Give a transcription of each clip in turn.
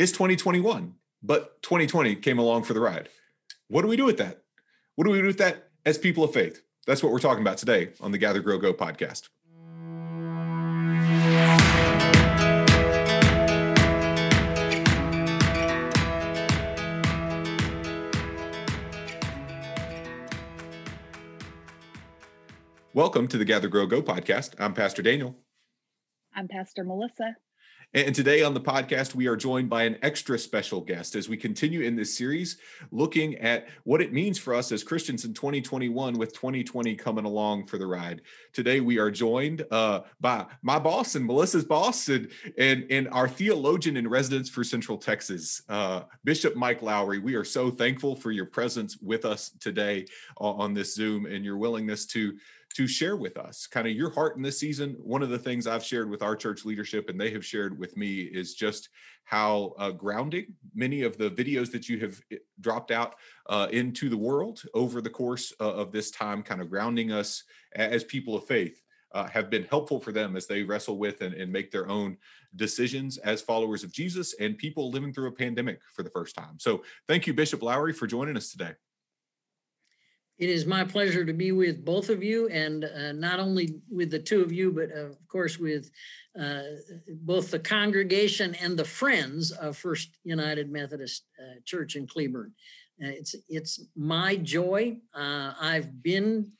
It's 2021, but 2020 came along for the ride. What do we do with that? What do we do with that as people of faith? That's what we're talking about today on the Gather Grow Go podcast. Welcome to the Gather Grow Go podcast. I'm Pastor Daniel. I'm Pastor Melissa. And today on the podcast, we are joined by an extra special guest as we continue in this series looking at what it means for us as Christians in 2021 with 2020 coming along for the ride. Today, we are joined uh, by my boss and Melissa's boss and, and, and our theologian in residence for Central Texas, uh, Bishop Mike Lowry. We are so thankful for your presence with us today on this Zoom and your willingness to to share with us kind of your heart in this season. One of the things I've shared with our church leadership and they have shared with me is just how uh, grounding many of the videos that you have eh, dropped out uh, into the world over the course uh, of this time, kind of grounding us as people of faith. Uh, have been helpful for them as they wrestle with and, and make their own decisions as followers of Jesus and people living through a pandemic for the first time. So, thank you, Bishop Lowry, for joining us today. It is my pleasure to be with both of you, and uh, not only with the two of you, but of course with uh, both the congregation and the friends of First United Methodist uh, Church in Cleburne. Uh, it's it's my joy. Uh, I've been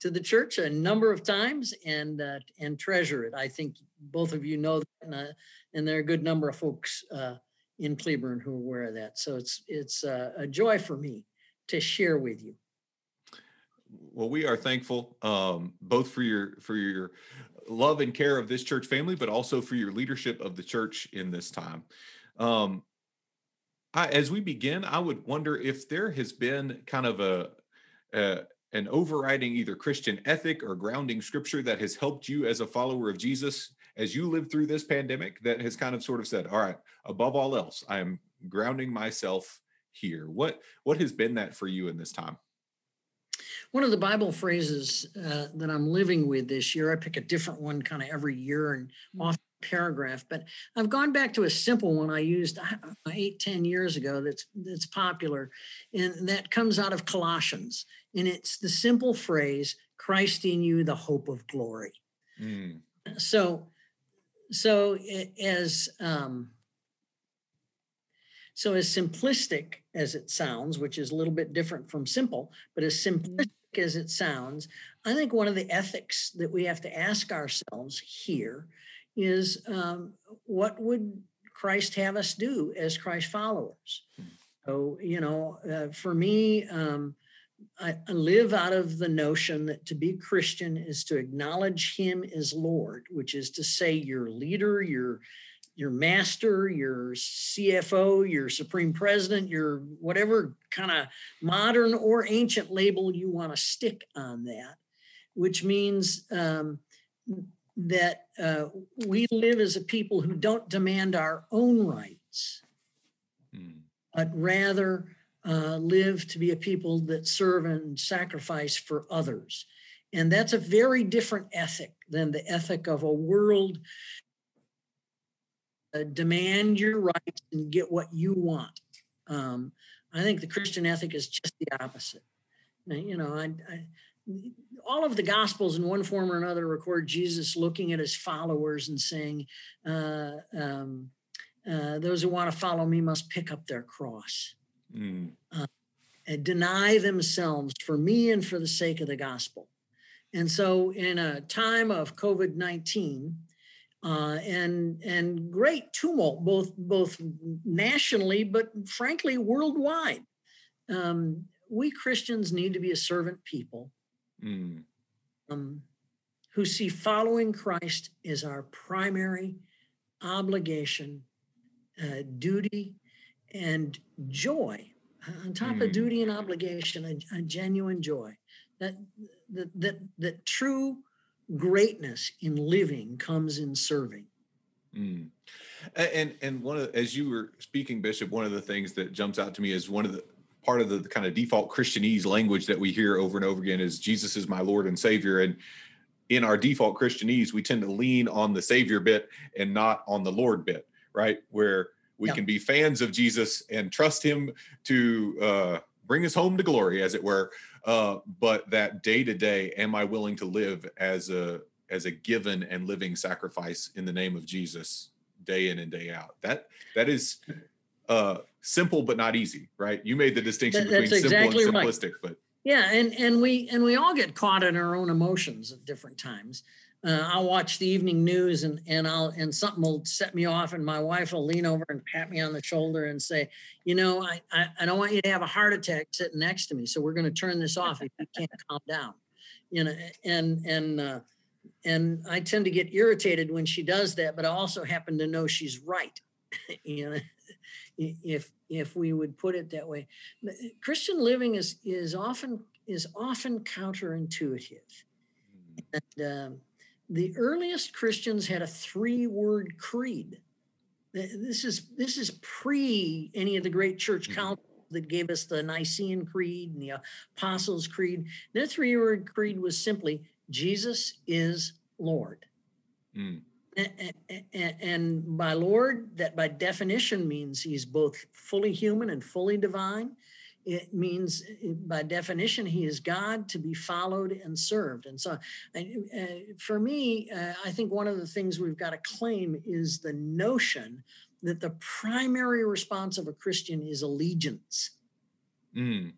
to the church a number of times and uh, and treasure it. I think both of you know that, and, and there are a good number of folks in Cleburne who are aware of that. So it's it's a joy for me to share with you well, we are thankful um, both for your for your love and care of this church family, but also for your leadership of the church in this time. Um, I, as we begin, I would wonder if there has been kind of a, a an overriding either Christian ethic or grounding scripture that has helped you as a follower of Jesus as you live through this pandemic that has kind of sort of said, all right, above all else, I am grounding myself here. What what has been that for you in this time? One of the Bible phrases uh, that I'm living with this year, I pick a different one kind of every year and mm. off paragraph, but I've gone back to a simple one I used uh, eight, ten years ago that's that's popular, and that comes out of Colossians, and it's the simple phrase, "Christ in you, the hope of glory." Mm. So, so as um, so as simplistic as it sounds, which is a little bit different from simple, but as simplistic as it sounds, I think one of the ethics that we have to ask ourselves here is um, what would Christ have us do as Christ followers? Hmm. So, you know, uh, for me, um, I, I live out of the notion that to be Christian is to acknowledge Him as Lord, which is to say, your leader, your your master, your CFO, your supreme president, your whatever kind of modern or ancient label you want to stick on that, which means um, that uh, we live as a people who don't demand our own rights, hmm. but rather uh, live to be a people that serve and sacrifice for others. And that's a very different ethic than the ethic of a world uh, demand your rights and get what you want. Um, I think the Christian ethic is just the opposite. You know, I, I, all of the Gospels in one form or another record Jesus looking at his followers and saying, uh, um, uh, "Those who want to follow me must pick up their cross." Mm. Uh, and deny themselves for me and for the sake of the gospel. And so, in a time of COVID 19, uh, and and great tumult both both nationally but frankly worldwide. Um, we Christians need to be a servant people mm. um, who see following Christ as our primary obligation, uh, duty, and joy. On top mm. of duty and obligation, a, a genuine joy. That that that that true greatness in living comes in serving. Mm. And and one of as you were speaking, Bishop, one of the things that jumps out to me is one of the part of the, kind of default Christianese language that we hear over and over again is Jesus is my Lord and Savior. And in our default Christianese, we tend to lean on the Savior bit and not on the Lord bit, right? Where we Yep. can be fans of Jesus and trust him to uh, bring us home to glory, as it were. Uh, but that day to day, am I willing to live as a as a given and living sacrifice in the name of Jesus day in and day out? That that is uh, simple but not easy, right? You made the distinction That- between that's simple exactly and right. simplistic, but Yeah, and and we and we all get caught in our own emotions at different times. Uh, I'll watch the evening news and and I'll and something will set me off, and my wife will lean over and pat me on the shoulder and say, "You know, I I, I don't want you to have a heart attack sitting next to me, so we're going to turn this off if you can't calm down." You know, and and uh, and I tend to get irritated when she does that, but I also happen to know she's right. you know, if if we would put it that way. Christian living is is often is often counterintuitive. And um, the earliest Christians had a three-word creed. This is this is pre any of the great church Mhm. councils that gave us the Nicene Creed and the Apostles' Creed. Their three-word creed was simply Jesus is Lord. Mm. And by Lord, that by definition means he's both fully human and fully divine. It means, uh, by definition, he is God to be followed and served. And so, uh, for me, uh, I think one of the things we've got to claim is the notion that the primary response of a Christian is allegiance Mm.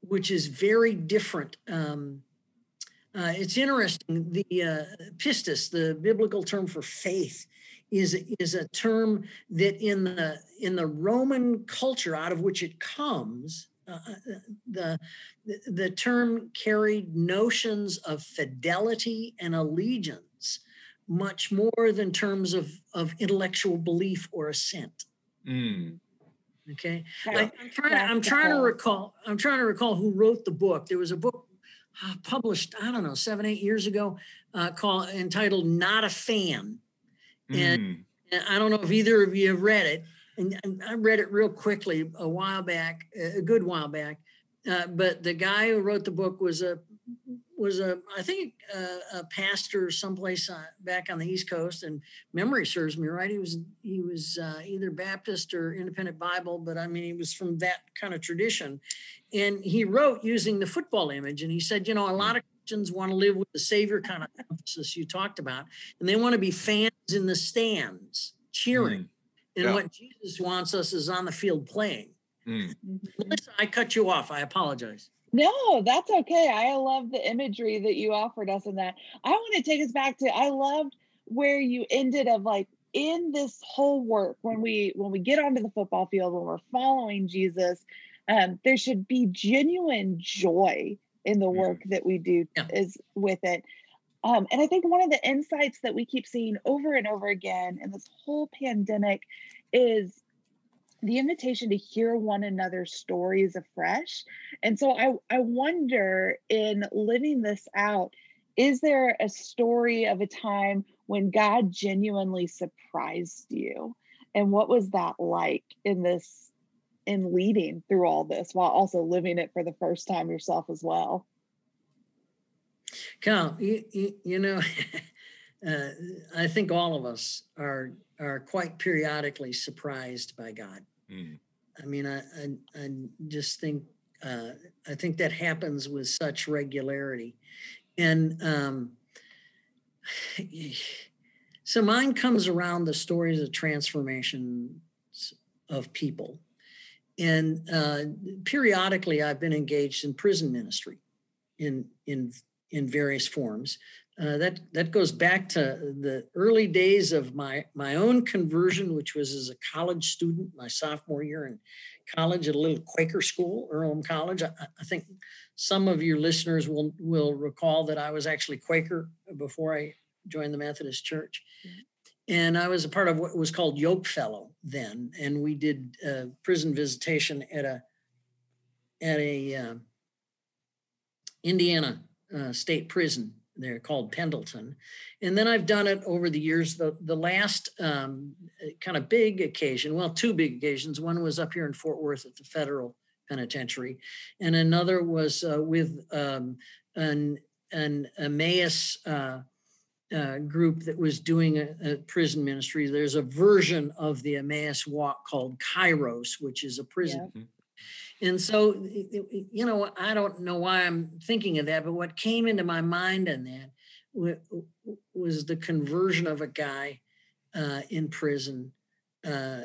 which is very different. Um, uh, it's interesting. The uh, pistis, the biblical term for faith, is is a term that in the in the Roman culture out of which it comes, uh, uh, the the- the term carried notions of fidelity and allegiance much more than terms of of intellectual belief or assent. Mm. Okay. Yeah. I, I'm trying. To, I'm trying to recall. I'm trying to recall who wrote the book. There was a book uh, published. I don't know, seven, eight years ago, uh, called entitled "Not a Fan." And- Mm. And I don't know if either of you have read it. And, I read it real quickly a while back, a good while back. Uh, but the guy who wrote the book was a was a I think a, a pastor someplace uh, back on the East Coast, and memory serves me right. He was he was uh, either Baptist or Independent Bible, but I mean he was from that kind of tradition, and he wrote using the football image, and he said, you know, a lot of Christians want to live with the Savior kind of emphasis you talked about, and they want to be fans in the stands cheering. Mm. And Yeah. what Jesus wants us is on the field playing. Mm. Mhm. Melissa, I cut you off. I apologize. No, that's okay. I love the imagery that you offered us in that. I want to take us back to I loved where you ended of like in this whole work when we when we get onto the football field when we're following Jesus, um, there should be genuine joy in the work that we do Yeah. is with it. Um, and I think one of the insights that we keep seeing over and over again in this whole pandemic is the invitation to hear one another's stories afresh. And so I, I wonder in living this out, is there a story of a time when God genuinely surprised you? And what was that like in this, in leading through all this while also living it for the first time yourself as well? Cal, you, you, you know, uh, I think all of us are are quite periodically surprised by God. Mm. I mean, I I, I just think uh, I think that happens with such regularity, and um, so mine comes around the stories of transformation of people, and uh, periodically I've been engaged in prison ministry, in in in various forms. Uh, that that goes back to the early days of my my own conversion, which was as a college student, my sophomore year in college at a little Quaker school, Earlham College. I, I think some of your listeners will will recall that I was actually Quaker before I joined the Methodist Church, and I was a part of what was called Yoke Fellow then, and we did uh, prison visitation at a at a uh, Indiana uh, state prison they're called Pendleton. And then I've done it over the years. The, the last um, kind of big occasion, well, two big occasions. One was up here in Fort Worth at the federal penitentiary, and another was uh, with um, an, an Emmaus uh, uh, group that was doing a, a, prison ministry. There's a version of the Emmaus Walk called Kairos, which is a prison. Yeah. Mm-hmm. And so, you know, I don't know why I'm thinking of that, but what came into my mind on that was the conversion of a guy uh, in prison uh,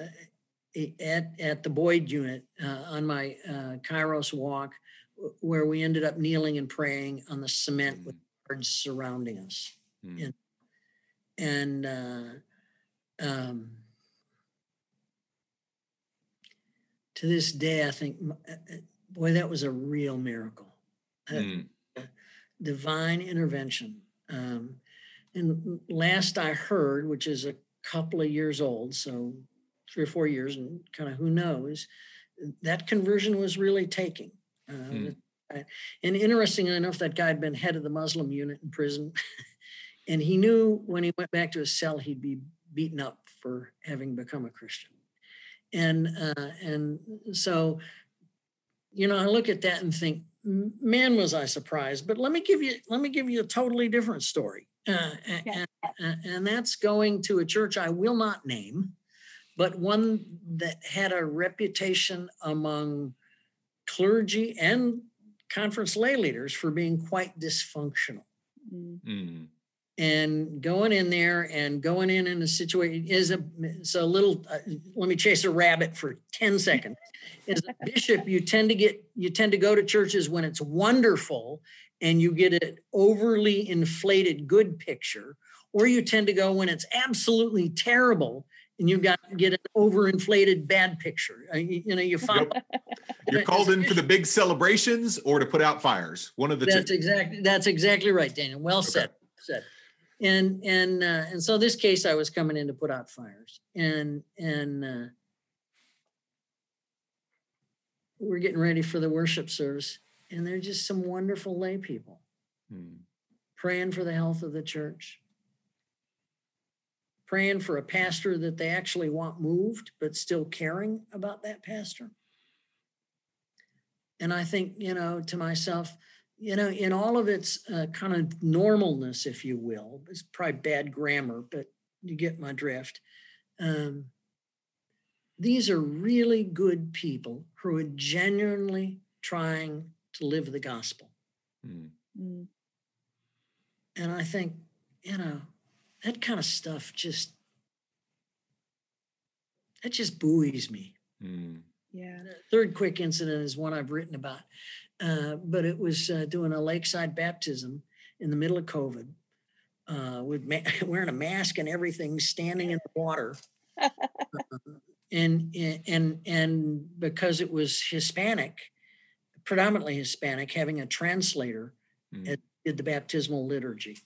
at, at the Boyd unit uh, on my uh, Kairos walk, where we ended up kneeling and praying on the cement mm. with guards surrounding us. Mm. And, and uh, um, to this day, I think, uh, uh, boy, that was a real miracle. Mm. divine intervention. Um, and last I heard, which is a couple of years old, so three or four years, and kind of who knows, that conversion was really taking. Uh, hmm. And interestingly enough, that guy had been head of the Muslim unit in prison, and he knew when he went back to his cell he'd be beaten up for having become a Christian. And uh, and so, you know, I look at that and think, man, was I surprised. But let me give you let me give you a totally different story. Uh, yeah. and, and, that's going to a church I will not name, but one that had a reputation among clergy and conference lay leaders for being quite dysfunctional. Mm. And going in there and going in in a situation is a it's a little. Uh, let me chase a rabbit for ten seconds. As a bishop, you tend to get you tend to go to churches when it's wonderful and you get an overly inflated good picture, or you tend to go when it's absolutely terrible and you got to get an overinflated bad picture. Uh, you, you, know, you find you're called in for the big celebrations or to put out fires. One of the that's two. exactly that's exactly right, Daniel. Well okay. said. Said. And and uh, and so this case, I was coming in to put out fires, and and uh, we're getting ready for the worship service, and they're just some wonderful lay people hmm. praying for the health of the church praying for a pastor that they actually want moved, but still caring about that pastor. And I think, you know, to myself, you know, in all of its uh, kind of normalness, if you will, it's probably bad grammar, but you get my drift. Um, these are really good people who are genuinely trying to live the gospel. Mm. And I think, you know, that kind of stuff just that just buoys me. Mm. Yeah. The third quick incident is one I've written about, uh, but it was uh, doing a lakeside baptism in the middle of COVID, uh, with ma- wearing a mask and everything, standing in the water, uh, and and and because it was Hispanic, predominantly Hispanic, having a translator mm. did the baptismal liturgy.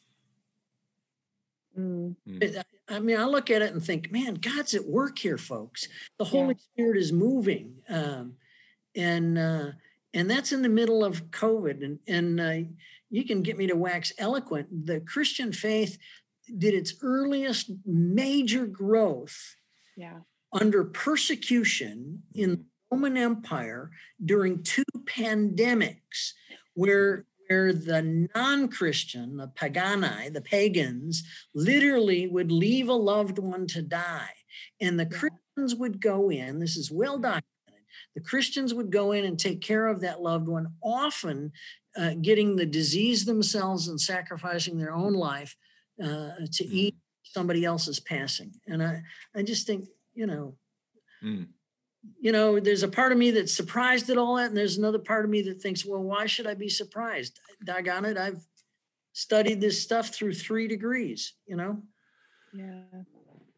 Mm. mm. I mean, I look at it and think, man, God's at work here, folks. The Holy yeah. Spirit is moving, um, and uh, and that's in the middle of COVID. And and uh, you can get me to wax eloquent. The Christian faith did its earliest major growth, yeah. under persecution in the Roman Empire during two pandemics, where where the non-Christian, the pagani, the pagans, literally would leave a loved one to die. And the Christians would go in, this is well documented, the Christians would go in and take care of that loved one, often uh, getting the disease themselves and sacrificing their own life uh, to mm. eat somebody else's passing. And I, I just think, you know, mm you know, there's a part of me that's surprised at all that, and there's another part of me that thinks, well, why should I be surprised? Doggone it, I've studied this stuff through three degrees, you know? Yeah.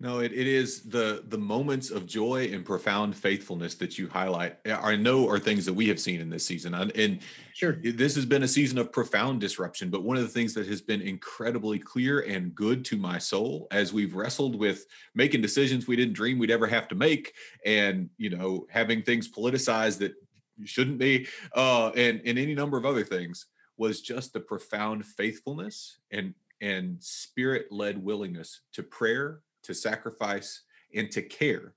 No, it, it is the the moments of joy and profound faithfulness that you highlight. Eh, I know are things that we have seen in this season, and sure, this has been a season of profound disruption. But one of the things that has been incredibly clear and good to my soul as we've wrestled with making decisions we didn't dream we'd ever have to make, and you know having things politicized that shouldn't be, uh, and and any number of other things was just the profound faithfulness and and spirit led willingness to prayer to sacrifice and to care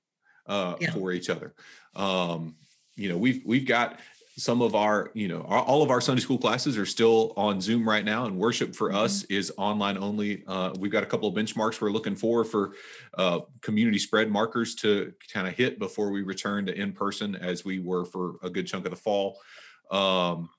uh, yeah. for each other. Um, you know, we've we've got some of our, you know, our, all of our Sunday school classes are still on Zoom right now, and worship for mm-hmm. us is online only. Uh, we've got a couple of benchmarks we're looking for for uh, community spread markers to kind of hit before we return to in person, as we were for a good chunk of the fall. Um,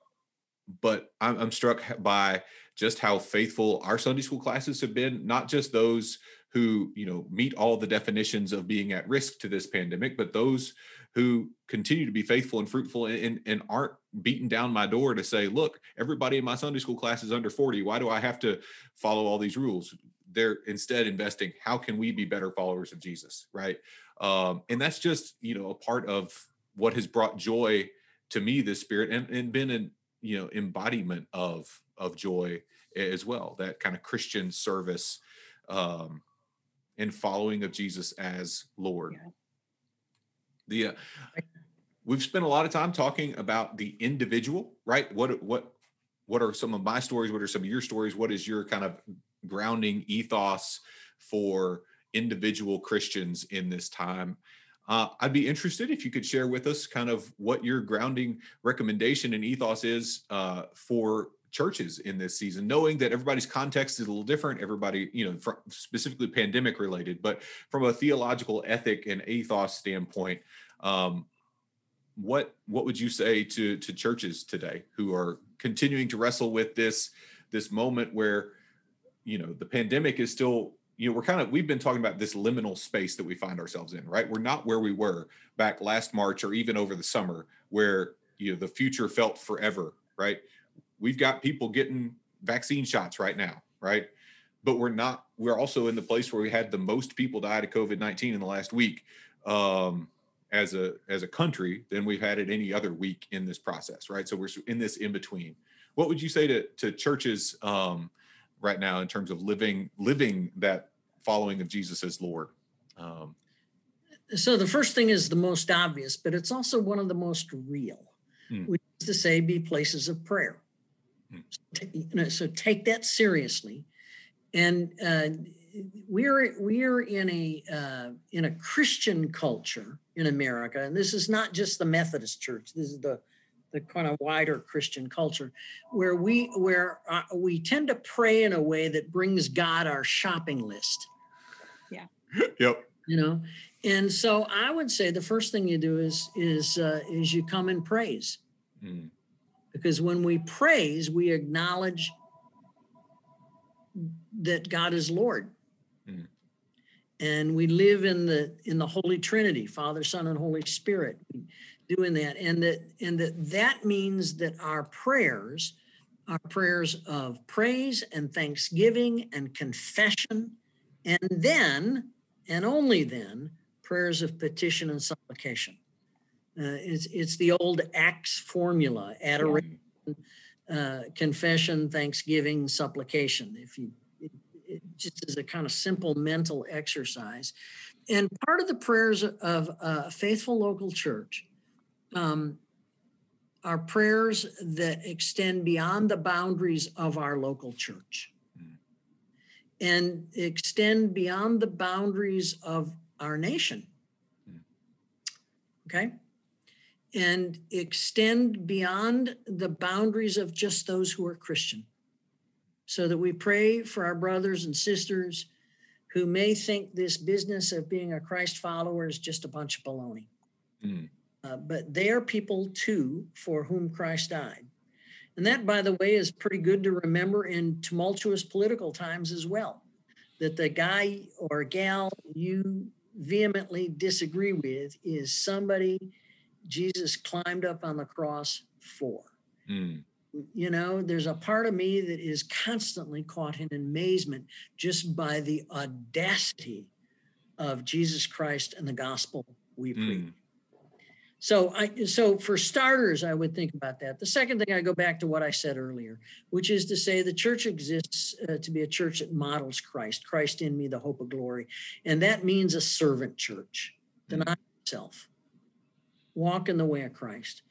but I'm, I'm struck by just how faithful our Sunday school classes have been, not just those who you know meet all the definitions of being at risk to this pandemic but those who continue to be faithful and fruitful and, and aren't beaten down my door to say look everybody in my sunday school class is under 40 why do i have to follow all these rules? They're instead investing how can we be better followers of jesus? Right? Um, and that's just you know a part of what has brought joy to me this spirit and, and been an you know embodiment of of joy as well that kind of christian service um, and following of Jesus as Lord. Yeah. The uh, we've spent a lot of time talking about the individual, right? What what what are some of my stories? What are some of your stories? What is your kind of grounding ethos for individual Christians in this time? Uh, I'd be interested if you could share with us kind of what your grounding recommendation and ethos is uh, for churches in this season, knowing that everybody's context is a little different. Everybody, you know, specifically pandemic related, but from a theological ethic and ethos standpoint, um, what what would you say to to churches today who are continuing to wrestle with this this moment where you know the pandemic is still you know we're kind of we've been talking about this liminal space that we find ourselves in right we're not where we were back last march or even over the summer where you know the future felt forever right we've got people getting vaccine shots right now, right? But we're not, we're also in the place where we had the most people die of COVID 19 in the last week. Um, as a as a country than we've had it any other week in this process right so we're in this in between what would you say to to churches um, right now in terms of living living that following of jesus as lord um, so the first thing is the most obvious but it's also one of the most real hmm. which is to say be places of prayer So take that seriously. And uh, we're we're in a uh, in a Christian culture in America, and this is not just the Methodist Church. This is the the kind of wider Christian culture, where we where uh, we tend to pray in a way that brings God our shopping list. Yeah. yep. You know, and so I would say the first thing you do is is uh, is you come and praise. Mm. Because when we praise, we acknowledge that God is Lord. Mm. And we live in the in the Holy Trinity, Father, Son, and Holy Spirit, doing that. And that and that that means that our prayers are prayers of praise and thanksgiving and confession, and then, and only then, prayers of petition and supplication. Uh, it's it's the old Acts formula: adoration, uh, confession, thanksgiving, supplication. If you it, it just as a kind of simple mental exercise, and part of the prayers of a faithful local church um, are prayers that extend beyond the boundaries of our local church mm. and extend beyond the boundaries of our nation. Mm. Okay and extend beyond the boundaries of just those who are Christian. So that we pray for our brothers and sisters who may think this business of being a Christ follower is just a bunch of baloney. Mm. Uh, but they are people too for whom Christ died. And that, by the way, is pretty good to remember in tumultuous political times as well. That the guy or gal you vehemently disagree with is somebody Jesus climbed up on the cross for. Mm. You know, there's a part of me that is constantly caught in amazement just by the audacity of Jesus Christ and the gospel we mm. preach. So I so for starters, I would think about that. The second thing, I go back to what I said earlier, which is to say the church exists uh, to be a church that models Christ, Christ in me, the hope of glory, and that means a servant church, mm. deny yourself, walk in the way of Christ.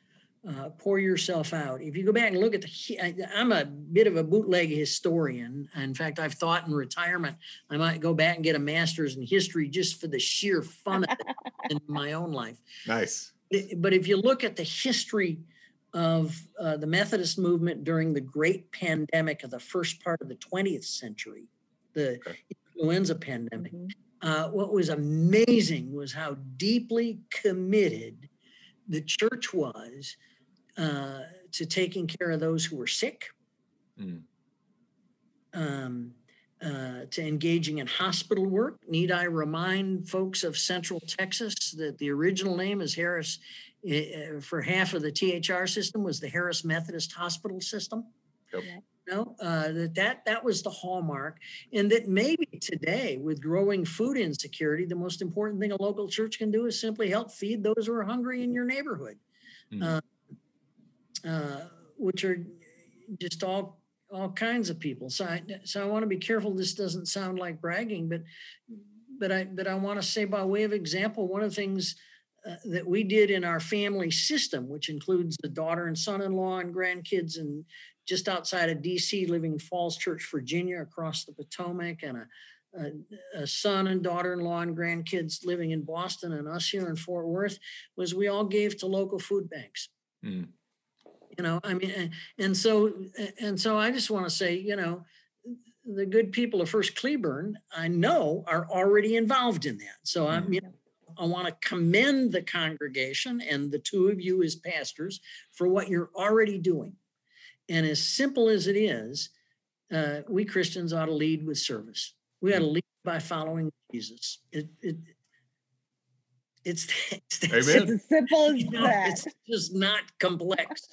Uh, pour yourself out. If you go back and look at the, I'm a bit of a bootleg historian. In fact, I've thought in retirement I might go back and get a master's in history just for the sheer fun of it in my own life. Nice. But if you look at the history of uh, the Methodist movement during the great pandemic of the first part of the 20th century, the okay. influenza pandemic. Mm-hmm. Uh, what was amazing was how deeply committed the church was uh, to taking care of those who were sick, mm. um, uh, to engaging in hospital work. Need I remind folks of Central Texas that the original name is Harris uh, for half of the THR system was the Harris Methodist Hospital System. Yep. No, uh, that, that that was the hallmark, and that maybe today, with growing food insecurity, the most important thing a local church can do is simply help feed those who are hungry in your neighborhood, mm. uh, which are just all all kinds of people. So I so I want to be careful. This doesn't sound like bragging, but but I but I want to say by way of example, one of the things uh, that we did in our family system, which includes the daughter and son-in-law and grandkids, and just outside of D.C., living in Falls Church, Virginia, across the Potomac, and a, a, a, son and daughter-in-law and grandkids living in Boston, and us here in Fort Worth, was we all gave to local food banks. Mm. You know, I mean, and so and so, I just want to say, you know, the good people of First Cleburne, I know, are already involved in that. So I'm, you know, I want to commend the congregation and the two of you as pastors for what you're already doing. And as simple as it is, uh, we Christians ought to lead with service. We ought to lead by following Jesus. It, it, it's, it's, it's as simple as you know, that. It's just not complex.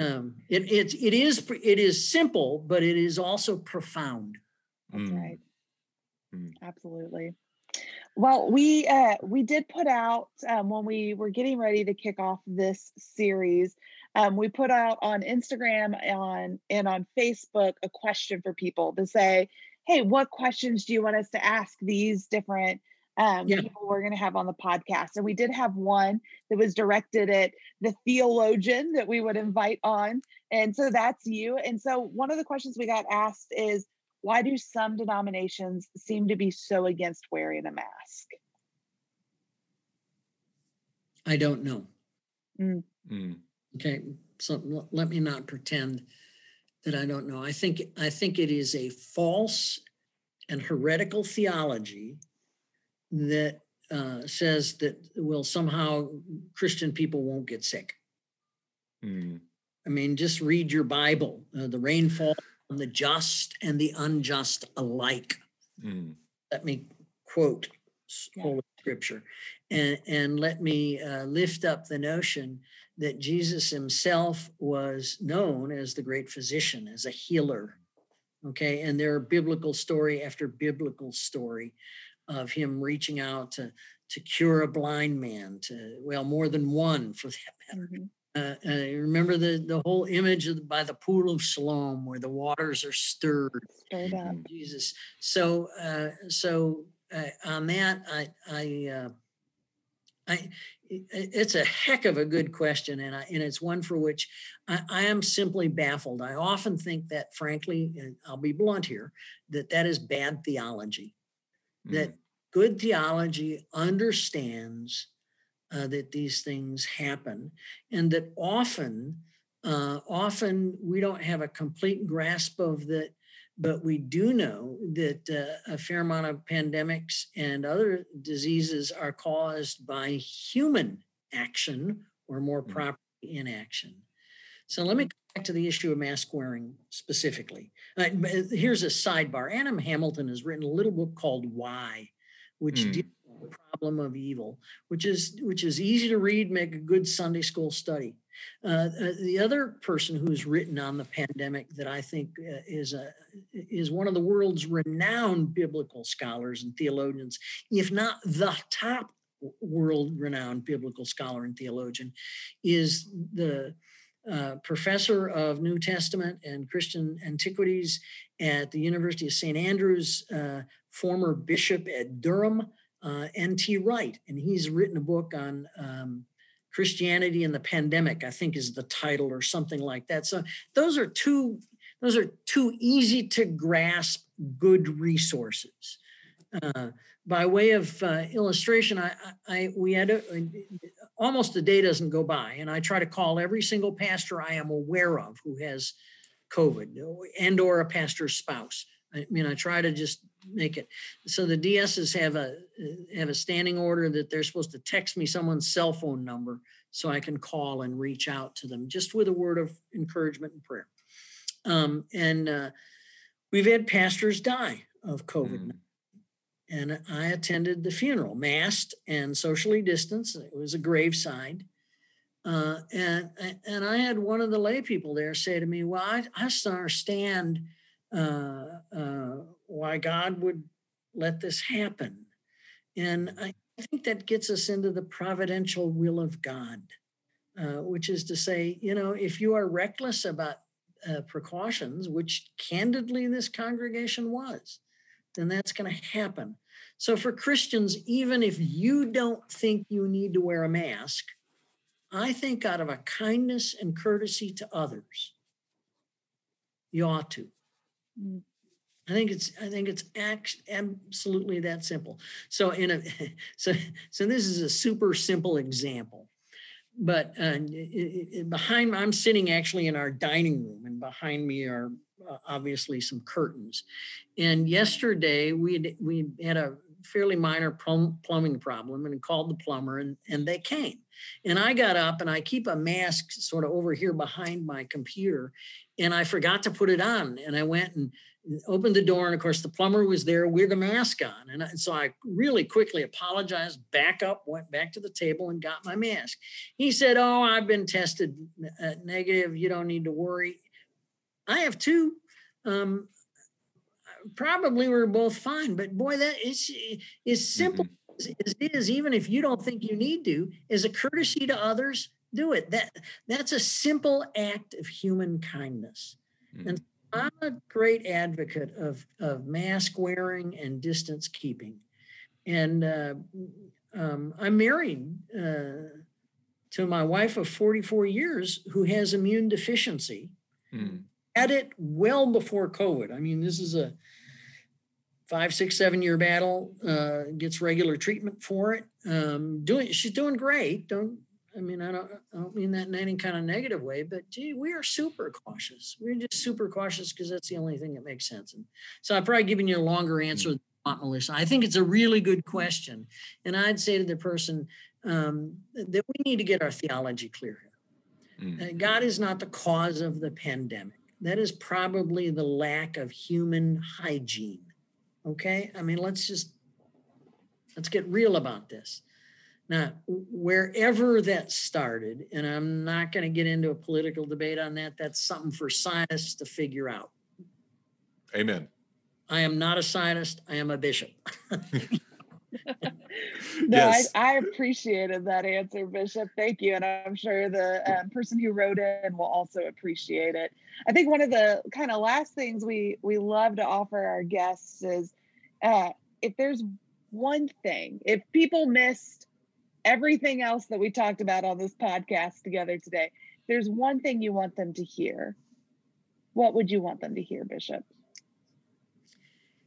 Um, it, it, it is it is simple, but it is also profound. That's mm. right. Mm. Absolutely. Well, we uh, we did put out um, when we were getting ready to kick off this series. Um, we put out on Instagram on and on Facebook a question for people to say, "Hey, what questions do you want us to ask these different um, yeah. people we're going to have on the podcast?" And we did have one that was directed at the theologian that we would invite on, and so that's you. And so one of the questions we got asked is why do some denominations seem to be so against wearing a mask? I don't know. Mm. Mm. Okay, so let me not pretend that I don't know. I think I think it is a false and heretical theology that uh, says that well somehow Christian people won't get sick. Mm. I mean, just read your Bible. Uh, the rainfall on the just and the unjust alike. Mm. Let me quote yeah. Holy Scripture and, and let me uh, lift up the notion that Jesus himself was known as the great physician, as a healer. Okay, and there are biblical story after biblical story of him reaching out to to cure a blind man, to well, more than one for that matter. Mm-hmm. Uh, uh, remember the, the whole image of, by the pool of Siloam where the waters are stirred. Stirred up. Jesus. So, uh, so uh, on that, I, I, uh, I, it's a heck of a good question, and I, and it's one for which I, I am simply baffled. I often think that, frankly, and I'll be blunt here, that that is bad theology. Mm. That good theology understands uh, that these things happen, and that often, uh, often we don't have a complete grasp of that. But we do know that uh, a fair amount of pandemics and other diseases are caused by human action or more mm. properly inaction. So let me come back to the issue of mask wearing specifically. Uh, here's a sidebar. Adam Hamilton has written a little book called Why, which mm. deals with the problem of evil, which is which is easy to read, make a good Sunday school study. Uh, uh, the other person who's written on the pandemic that I think uh, is a is one of the world's renowned biblical scholars and theologians, if not the top world renowned biblical scholar and theologian, is the uh, professor of New Testament and Christian antiquities at the University of St. Andrews, uh, former bishop at Durham, N.T. Wright, and he's written a book on um, Christianity and the pandemic. I think is the title or something like that. So those are two those are two easy to grasp good resources. Uh, by way of uh, illustration, I, I, we had a, almost a day doesn't go by, and I try to call every single pastor I am aware of who has COVID and or a pastor's spouse. I mean, I try to just make it so the DSs have a have a standing order that they're supposed to text me someone's cell phone number so I can call and reach out to them just with a word of encouragement and prayer. Um, and uh, we've had pastors die of COVID. Mm. And I attended the funeral, masked and socially distanced. It was a graveside. Uh, and and I had one of the lay people there say to me, "Well, I, I understand uh, uh, why God would let this happen," and I think that gets us into the providential will of God, uh, which is to say, you know, if you are reckless about uh, precautions, which candidly this congregation was, then that's going to happen. So for Christians, even if you don't think you need to wear a mask, I think out of a kindness and courtesy to others, you ought to. I think it's I think it's absolutely that simple. So in a so so this is a super simple example, but uh, behind I'm sitting actually in our dining room, and behind me are uh, obviously some curtains. And yesterday we had, we had a fairly minor plumbing problem and called the plumber and, and they came. And I got up and I keep a mask sort of over here behind my computer and I forgot to put it on. And I went and opened the door and of course the plumber was there with the mask on. And, I, so I really quickly apologized, back up, went back to the table and got my mask. He said, oh, I've been tested uh, negative. You don't need to worry. I have two. Um, probably we're both fine. But boy, that is is simple mm-hmm. as it is. Even if you don't think you need to, as a courtesy to others, do it. That that's a simple act of human kindness. Mm-hmm. And I'm a great advocate of of mask wearing and distance keeping. And uh, um, I'm married uh, to my wife of 44 years who has immune deficiency. Mm. Had it well before COVID. I mean, this is a five, six, seven year battle, uh, gets regular treatment for it. Um, doing, she's doing great. Don't, I mean, I don't, I don't mean that in any kind of negative way, but gee, we are super cautious. We're just super cautious because that's the only thing that makes sense. And so I've probably given you a longer answer than Melissa. I think it's a really good question. And I'd say to the person um, that we need to get our theology clear here. Mm. Uh, God is not the cause of the pandemic. That is probably the lack of human hygiene Okay. I mean, let's just, let's get real about this. Now, wherever that started, and I'm not going to get into a political debate on that, that's something for scientists to figure out. Amen. I am not a scientist, I am a bishop. no, yes. I, I, appreciated that answer, Bishop. Thank you. And I'm sure the um, person who wrote in will also appreciate it. I think one of the kind of last things we we love to offer our guests is uh, if there's one thing, if people missed everything else that we talked about on this podcast together today, there's one thing you want them to hear. What would you want them to hear, Bishop?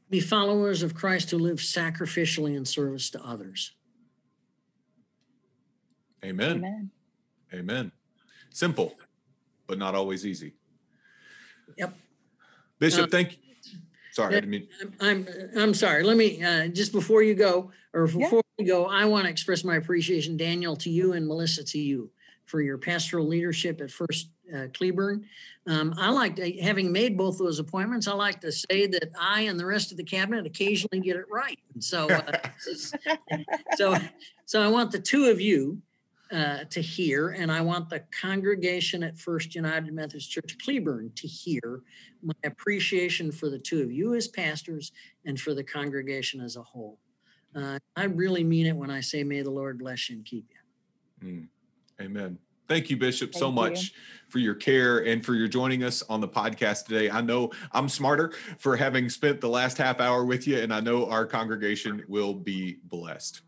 Be followers of Christ who live sacrificially in service to others. Amen. Amen. Amen. Simple, but not always easy. Yep. Bishop, uh, thank you. Sorry, I didn't mean. I'm I'm sorry. Let me uh, just before you go, or before yeah. we go, I want to express my appreciation, Daniel, to you and Melissa to you for your pastoral leadership at First uh, Cleburne. Um, I like to, having made both those appointments. I like to say that I and the rest of the cabinet occasionally get it right. And so, uh, so, so I want the two of you uh, to hear, and I want the congregation at First United Methodist Church Cleburne to hear my appreciation for the two of you as pastors and for the congregation as a whole. Uh, I really mean it when I say, "May the Lord bless you and keep you." Mm. Amen. Thank you, Bishop, Thank so much you. for your care and for your joining us on the podcast today. I know I'm smarter for having spent the last half hour with you, and I know our congregation will be blessed.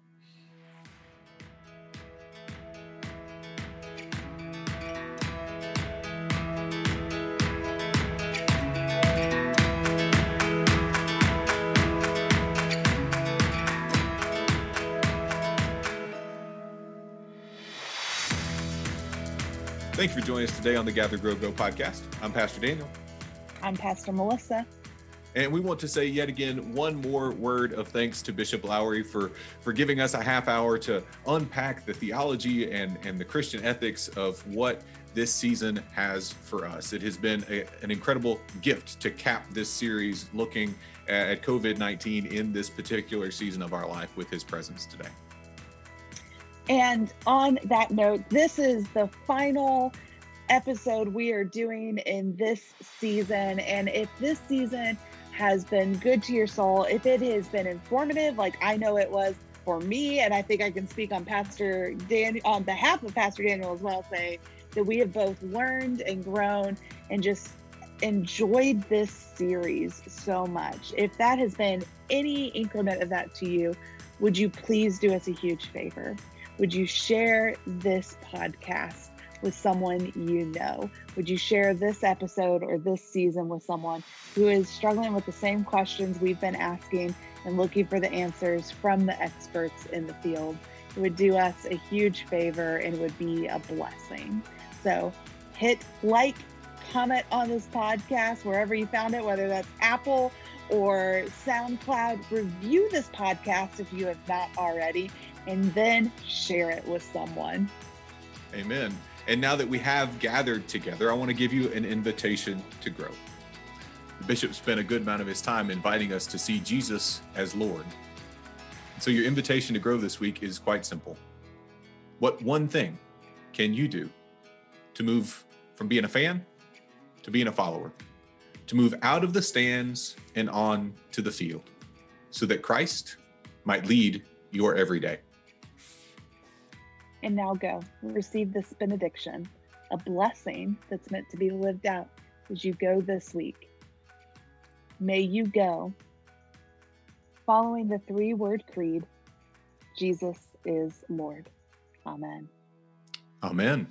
Thank you for joining us today on the Gather Grow Go podcast. I'm Pastor Daniel. I'm Pastor Melissa. And we want to say yet again one more word of thanks to Bishop Lowry for for giving us a half hour to unpack the theology and and the Christian ethics of what this season has for us. It has been a, an incredible gift to cap this series looking at COVID 19 in this particular season of our life with his presence today. And on that note, this is the final episode we are doing in this season. And if this season has been good to your soul, if it has been informative, like I know it was for me, and I think I can speak on Pastor Dan on behalf of Pastor Daniel as well, say that we have both learned and grown and just enjoyed this series so much. If that has been any increment of that to you, would you please do us a huge favor? Would you share this podcast with someone you know? Would you share this episode or this season with someone who is struggling with the same questions we've been asking and looking for the answers from the experts in the field? It would do us a huge favor and would be a blessing. So hit like, comment on this podcast wherever you found it, whether that's Apple or SoundCloud. Review this podcast if you have not already, and then share it with someone. Amen. And now that we have gathered together, I want to give you an invitation to grow. The bishop spent a good amount of his time inviting us to see Jesus as Lord. So, your invitation to grow this week is quite simple. What one thing can you do to move from being a fan to being a follower, to move out of the stands and on to the field, so that Christ might lead your everyday? And now go, receive this benediction, a blessing that's meant to be lived out as you go this week. May you go following the three word creed Jesus is Lord. Amen. Amen.